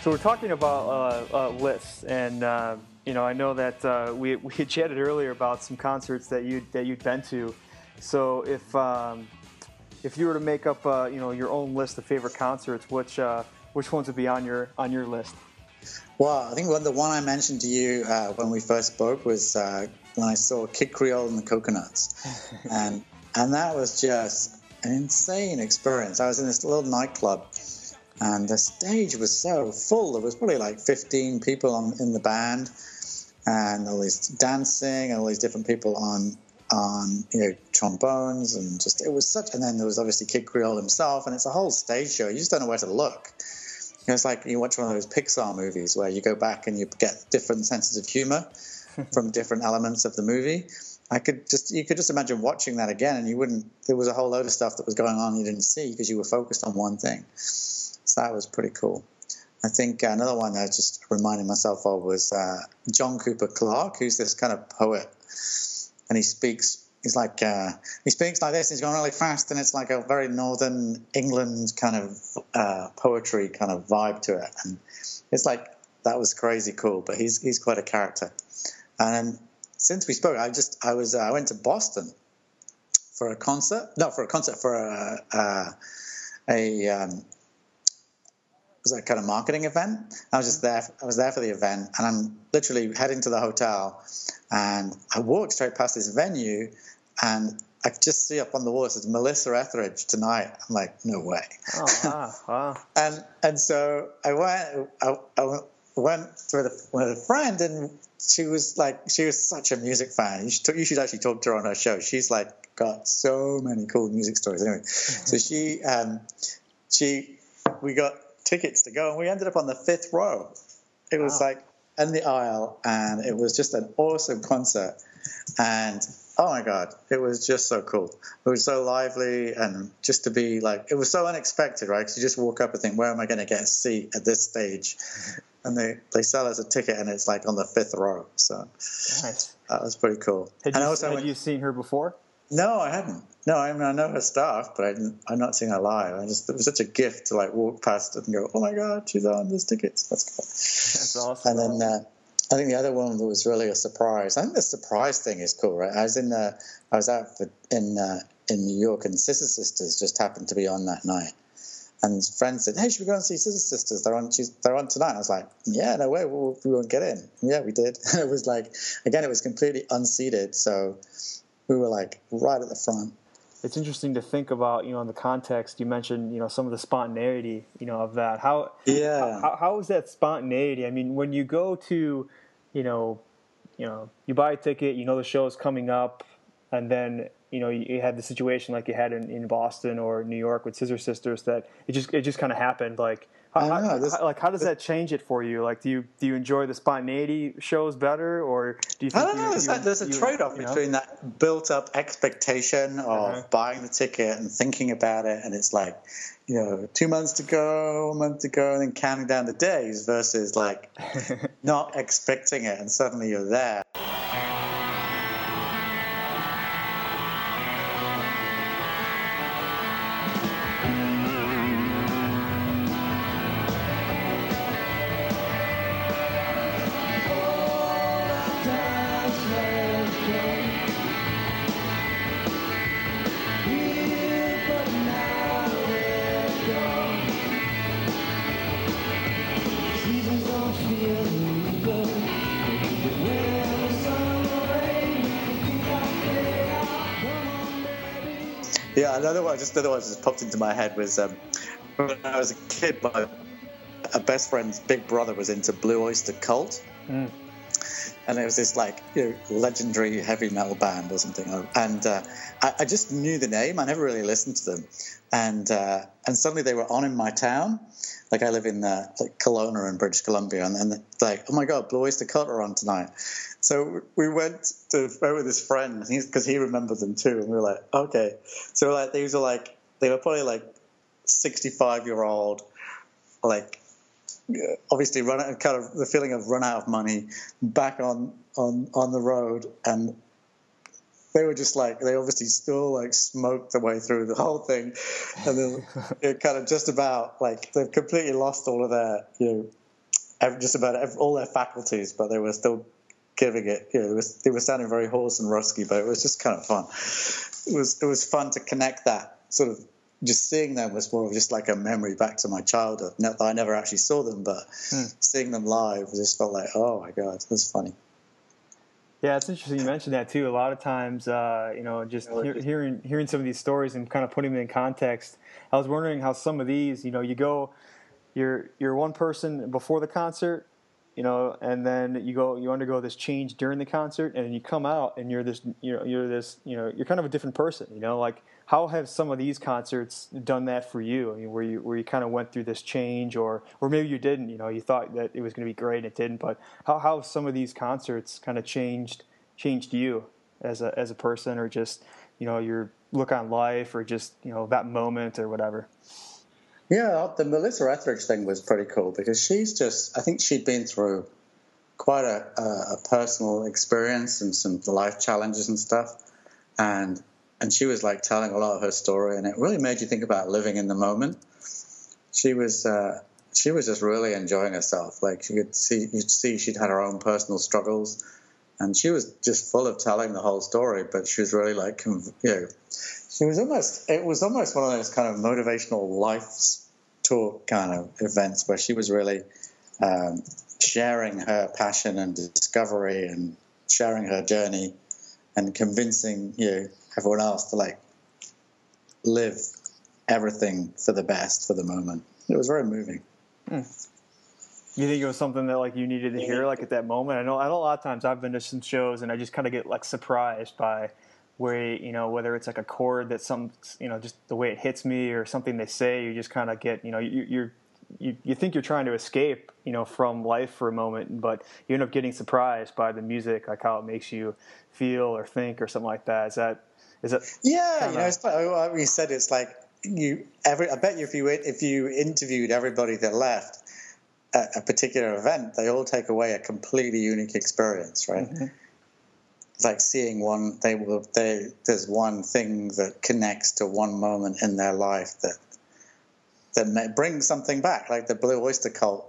So we're talking about uh, uh, lists, and uh, you know, I know that uh, we <laughs> we had chatted earlier about some concerts that you that you'd been to. So if um, if you were to make up uh, you know your own list of favorite concerts, which uh, which ones would be on your on your list? Well, I think one, the one I mentioned to you when we first spoke was when I saw Kid Creole and the Coconuts, <laughs> and and that was just an insane experience. I was in this little nightclub and the stage was so full. There was probably like 15 people on, in the band, and all these dancing, and all these different people on on you know trombones, and just it was such. And then there was obviously Kid Creole himself, and it's a whole stage show. You just don't know where to look. You know, it's like you watch one of those Pixar movies where you go back and you get different senses of humor <laughs> from different elements of the movie. I could just you could just imagine watching that again, and you wouldn't. There was a whole load of stuff that was going on you didn't see because you were focused on one thing. So that was pretty cool. I think another one I just reminded myself of was uh, John Cooper Clarke, who's this kind of poet, and he speaks. He's like uh, he speaks like this. He's going really fast, and it's like a very northern England kind of uh, poetry kind of vibe to it, and it's like that was crazy cool. But he's he's quite a character. And since we spoke, I just I was uh, I went to Boston for a concert. No, for a concert for a a, a um, was a kind of marketing event. I was just there. I was there for the event, and I'm literally heading to the hotel, and I walked straight past this venue, and I just see up on the wall it says Melissa Etheridge tonight. I'm like, no way. Oh wow, wow. <laughs> and and so I went. I, I went with a, with a friend, and she was like, she was such a music fan. You should, you should actually talk to her on her show. She's like got so many cool music stories. Anyway, so she um, she we got tickets to go, and we ended up on the fifth row. It was Wow. like in the aisle, and it was just an awesome concert. And oh my god, it was just so cool. It was so lively, and just to be like, it was so unexpected, right? Because you just walk up and think, where am I going to get a seat at this stage? <laughs> And they, they sell us a ticket, and it's like on the fifth row. So Nice. that was pretty cool. Had and you, also, had when- you seen her before? no, I hadn't. No, I mean I know her stuff, but I I'm not seeing her live. I just it was such a gift to like walk past it and go, oh my god, she's on. There's tickets. Let's go. That's awesome. And then uh, I think the other one that was really a surprise. I think the surprise thing is cool, right? I was in the I was out for, in uh, in New York, and Scissor Sisters just happened to be on that night. And friends said, "Hey, should we go and see Scissor Sisters? They're on. They're on tonight." I was like, "Yeah, no way, we'll, we won't get in." Yeah, we did. <laughs> it was like, again, it was completely unseated, so we were like right at the front. It's interesting to think about, you know, in the context. You mentioned, you know, some of the spontaneity, you know, of that. How Yeah. how, how is that spontaneity? I mean, when you go to, you know, you know, you buy a ticket, you know the show is coming up, and then you know you, you had the situation like you had in, in Boston or New York with Scissor Sisters that it just it just kind of happened. Like, how, know, this- how- like how does that change it for you? Like, do you do you enjoy the spontaneity shows better, or do you? Think I don't you- know. There's, you- a, there's a trade-off you know? between that built-up expectation of Uh-huh. buying the ticket and thinking about it, and it's like, you know, two months to go, a month to go, and then counting down the days versus like <laughs> not expecting it and suddenly you're there. Another one, just another one that just popped into my head was um, when I was a kid, my a best friend's big brother was into Blue Oyster Cult. Mm. And it was this like you know, legendary heavy metal band or something, and uh, I, I just knew the name. I never really listened to them, and uh, and suddenly they were on in my town. Like I live in uh, like Kelowna in British Columbia, and then like, oh my god, Blue Oyster Cult are on tonight. So we went to went with his friend because he remembered them too, and we were like, okay. So like these were like they were probably like sixty five year old, like obviously run out, kind of the feeling of run out of money, back on on on the road, and they were just like they obviously still like smoked their way through the whole thing, and then <laughs> it kind of just about like they've completely lost all of their you know just about all their faculties, but they were still giving it. You know, it was, they were sounding very hoarse and rusky, but it was just kind of fun. It was it was fun to connect that sort of. Just seeing them was more of just like a memory back to my childhood. Not that I never actually saw them, but hmm. seeing them live just felt like, oh my god, was funny. Yeah, it's interesting you mentioned that too. A lot of times, uh, you know, just hear, hearing hearing some of these stories and kind of putting them in context. I was wondering how some of these, you know, you go, you're you're one person before the concert, you know, and then you go you undergo this change during the concert, and you come out and you're this you know, you're this you know you're kind of a different person. You know, like how have some of these concerts done that for you? I mean, where you where you kind of went through this change, or or maybe you didn't. You know, you thought that it was going to be great, and it didn't. But how how have some of these concerts kind of changed changed you as a as a person, or just you know your look on life, or just you know that moment, or whatever. Yeah, the Melissa Etheridge thing was pretty cool because she's just, I think she'd been through quite a, a, a personal experience and some life challenges and stuff. And, and she was like telling a lot of her story and it really made you think about living in the moment. She was, uh, she was just really enjoying herself. Like you could see, you'd see she'd had her own personal struggles and she was just full of telling the whole story. But she was really like, you know, she was almost. It was almost one of those kind of motivational life talk kind of events where she was really um, sharing her passion and discovery and sharing her journey and convincing you know, everyone else to like live everything for the best for the moment. It was very moving. Hmm. You think it was something that like you needed to hear like at that moment? I know, I know a lot of times I've been to some shows and I just kind of get like surprised by where you know whether it's like a chord that some you know just the way it hits me or something they say you just kind of get you know you, you're you, you think you're trying to escape you know from life for a moment but you end up getting surprised by the music like how it makes you feel or think or something like that. Is that is that yeah kinda... you know it's like we said it's like you every i bet you if you if you interviewed everybody that left at a particular event they all take away a completely unique experience right? Mm-hmm like seeing one they will they there's one thing that connects to one moment in their life that that brings something back like the blue oyster cult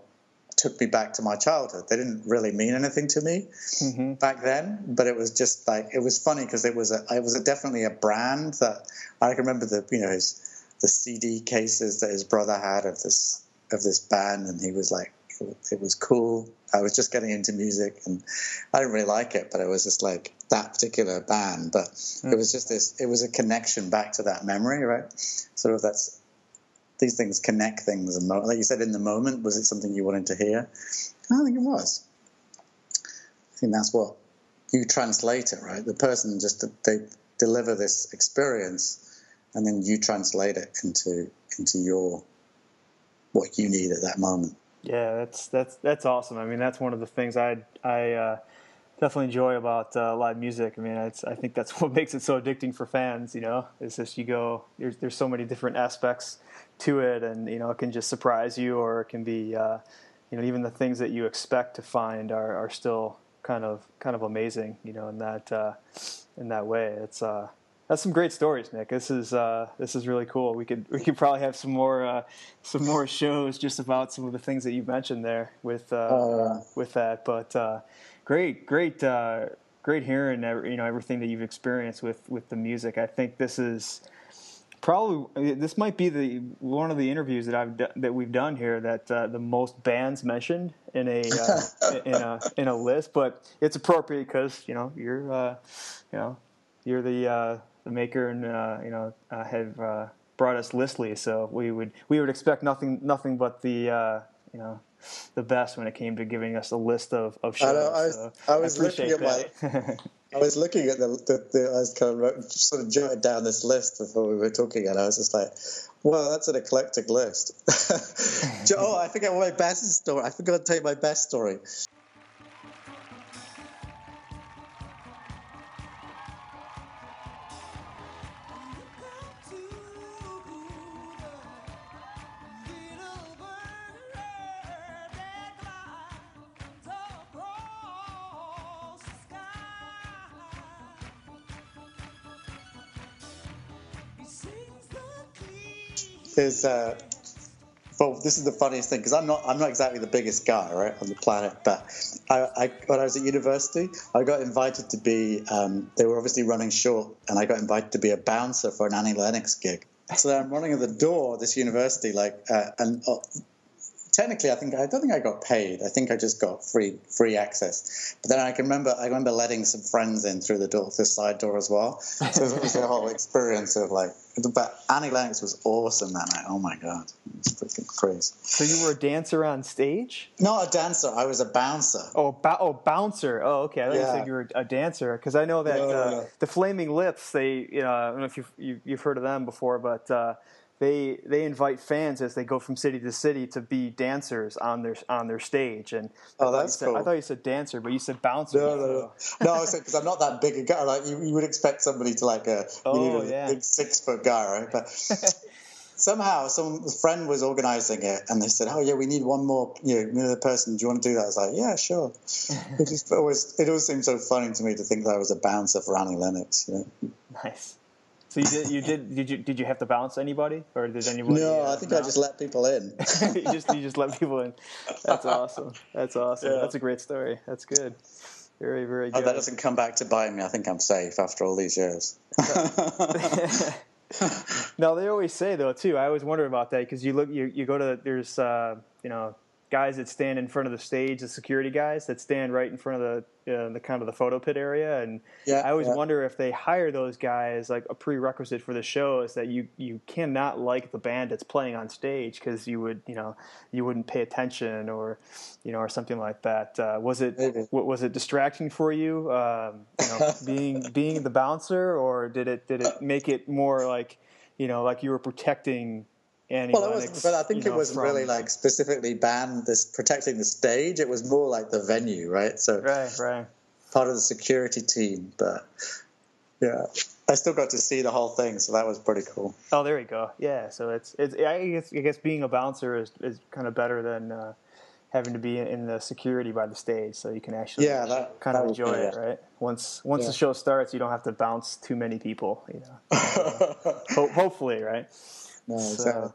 took me back to my childhood they didn't really mean anything to me mm-hmm. back then but it was just like it was funny because it was a it was a, definitely a brand that i can remember the you know his the cd cases that his brother had of this of this band and he was like it was cool. I was just getting into music, and I didn't really like it, but it was just like that particular band. But mm. it was just this. It was a connection back to that memory, right? Sort of that's these things connect things, and like you said, in the moment, was it something you wanted to hear? I think it was. I think that's what you translate it, right? The person just they deliver this experience, and then you translate it into into your what you need at that moment. Yeah, that's that's that's awesome. I mean, that's one of the things I I uh, definitely enjoy about uh, live music. I mean, I think that's <laughs> what makes it so addicting for fans. You know, it's just you go there's there's so many different aspects to it, and you know, it can just surprise you, or it can be uh, you know even the things that you expect to find are are still kind of kind of amazing. You know, in that uh, in that way, it's uh, that's some great stories, Nick. This is uh, this is really cool. We could we could probably have some more uh, some more shows just about some of the things that you mentioned there with uh, uh with that. But uh, great, great, uh, great hearing you know everything that you've experienced with with the music. I think this is probably this might be the one of the interviews that I've that we've done here that the most bands mentioned in a <laughs> in a in a list. But it's appropriate because you know you're you know you're the the maker and uh, you know uh, have uh, brought us Listly, so we would we would expect nothing nothing but the uh, you know the best when it came to giving us a list of, of shows. I, know, I was, so I was I looking at my. <laughs> I was looking at the, the, the, I was kind of sort of jotted down this list before we were talking, and I was just like, "Well, that's an eclectic list." <laughs> oh, I forget my best story. I forgot to tell you my best story. Is uh, well, this is the funniest thing because I'm not I'm not exactly the biggest guy right on the planet, but I, I when I was at university, I got invited to be. Um, they were obviously running short, and I got invited to be a bouncer for an Annie Lennox gig. So I'm running at the door of this university, like, uh, and uh, technically, I think I don't think I got paid. I think I just got free free access. But then I can remember I remember letting some friends in through the door, this side door as well. So it was a whole experience of like. But Annie Lennox was awesome that night. Oh my god, it was freaking crazy. So you were a dancer on stage? Not a dancer. I was a bouncer. Oh, ba- oh, bouncer. Oh, okay. I thought yeah. you said you were a dancer because I know that no, uh, no. the Flaming Lips. They, you know, I don't know if you've you, have you have heard of them before, but. Uh, they they invite fans as they go from city to city to be dancers on their on their stage. And oh, that's said, cool. I thought you said dancer, but you said bouncer. No, no, no. no I said because I'm not that big a guy. Like you, you would expect somebody to like uh, a, oh, a yeah. big six foot guy, right? But. <laughs> somehow some friend was organizing it and they said oh yeah we need one more you know another person do you want to do that i was like yeah sure <laughs> it just always it always seemed so funny to me to think that i was a bouncer for annie lennox you know nice so you did you did did you did you have to bounce anybody or did anybody? No, uh, I think I just let people in. <laughs> you just you just let people in. That's awesome. That's awesome. Yeah. That's a great story. That's good. Very, very Oh, that doesn't come back to bite me. I think I'm safe after all these years. <laughs> now they always say though too. I always wonder about that because you look, you, you go to there's uh, you know guys that stand in front of the stage, the security guys that stand right in front of the uh, the kind of the photo pit area, and Yeah, I always yeah. wonder if they hire those guys like a prerequisite for the show is that you you cannot like the band that's playing on stage because you would you know you wouldn't pay attention or you know or something like that. Uh, was it Maybe. was it distracting for you, um, you know, <laughs> being being the bouncer, or did it did it make it more like you know like you were protecting Annie Well, wasn't, but I think it know, wasn't from- really like specifically banned this protecting the stage. It was more like the venue, right? So right, right. part of the security team, but yeah, I still got to see the whole thing, so that was pretty cool. Oh, there you go. Yeah, so it's it's I guess I guess being a bouncer is, is kind of better than uh, having to be in the security by the stage, so you can actually Yeah, that kind that of enjoy it, right? Once once Yeah. the show starts, you don't have to bounce too many people, you know. <laughs> Ho- hopefully, right? No, So, exactly.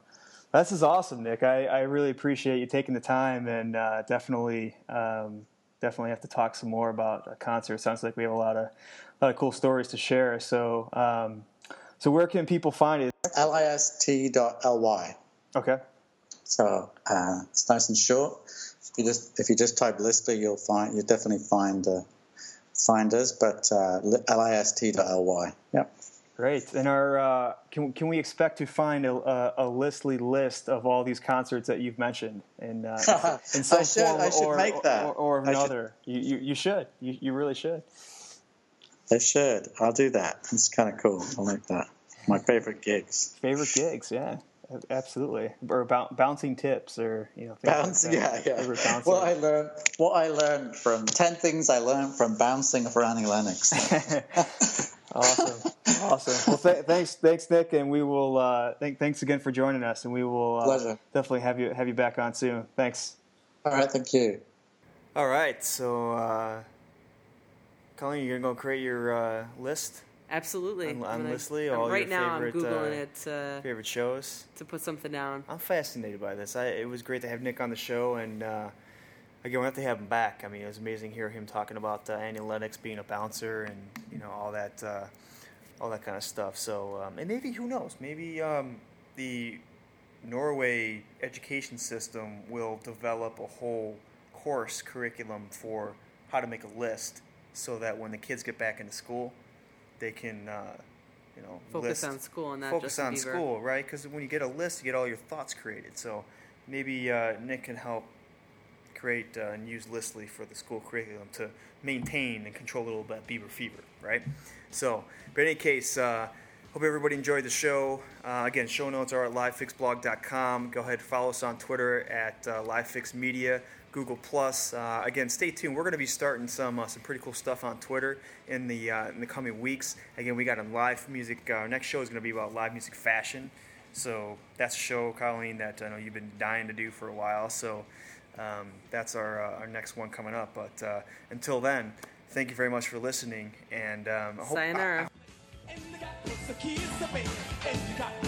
This is awesome, Nick. I, I really appreciate you taking the time, and uh, definitely um, definitely have to talk some more about a concert. Sounds like we have a lot of a lot of cool stories to share. So um, so where can people find it? list.ly. Okay. So uh, it's nice and short. If you just if you just type Listly, you'll find you definitely find uh, find us. But uh, list.ly. Yep. Great. And our uh, can can we expect to find a, a, a listly list of all these concerts that you've mentioned in, uh, <laughs> in some I should- form I should or, make that. or, or another? You, you you should. You you really should. They should. I'll do that. It's kind of cool. I like that. My favorite gigs. Favorite gigs, yeah, absolutely. Or bou- bouncing tips, or you know, things like Bouncing, yeah, yeah. Favorite bouncer. What I learned, what I learned from ten things I learned from bouncing for Annie Lennox. <laughs> awesome, <laughs> awesome. Well, th- thanks, thanks, Nick, and we will. Uh, th- thanks again for joining us, and we will uh, Pleasure. definitely have you have you back on soon. Thanks. All right, thank you. All right, so uh, Colleen, you're gonna go create your uh, list, Absolutely. On- on Listly, all right your now, favorite, I'm googling uh, it uh, favorite shows. to put something down. I'm fascinated by this. I, it was great to have Nick on the show, and uh, again, we have to have him back. I mean, it was amazing to hear him talking about uh, Annie Lennox being a bouncer and you know all that, uh, all that kind of stuff. So, um, and maybe who knows? Maybe um, the Norway education system will develop a whole course curriculum for how to make a list, so that when the kids get back into school, they can. Uh, you know, Focus list- on school and not focus on Bieber. school, right? Because when you get a list, you get all your thoughts created. So maybe uh, Nick can help create uh, and use Listly for the school curriculum to maintain and control a little bit Bieber fever, right? So, but in any case, uh, hope everybody enjoyed the show. Uh, again, show notes are at livefixblog.com. Go ahead and follow us on Twitter at uh, livefixmedia. Google Plus. Uh, again, stay tuned. We're going to be starting some uh, some pretty cool stuff on Twitter in the uh, in the coming weeks. Again, we got a live music. Uh, our next show is going to be about live music fashion. So that's a show, Colleen, that I know you've been dying to do for a while. So um, that's our uh, our next one coming up. But uh, until then, thank you very much for listening. And um, I hope, Sayonara. And you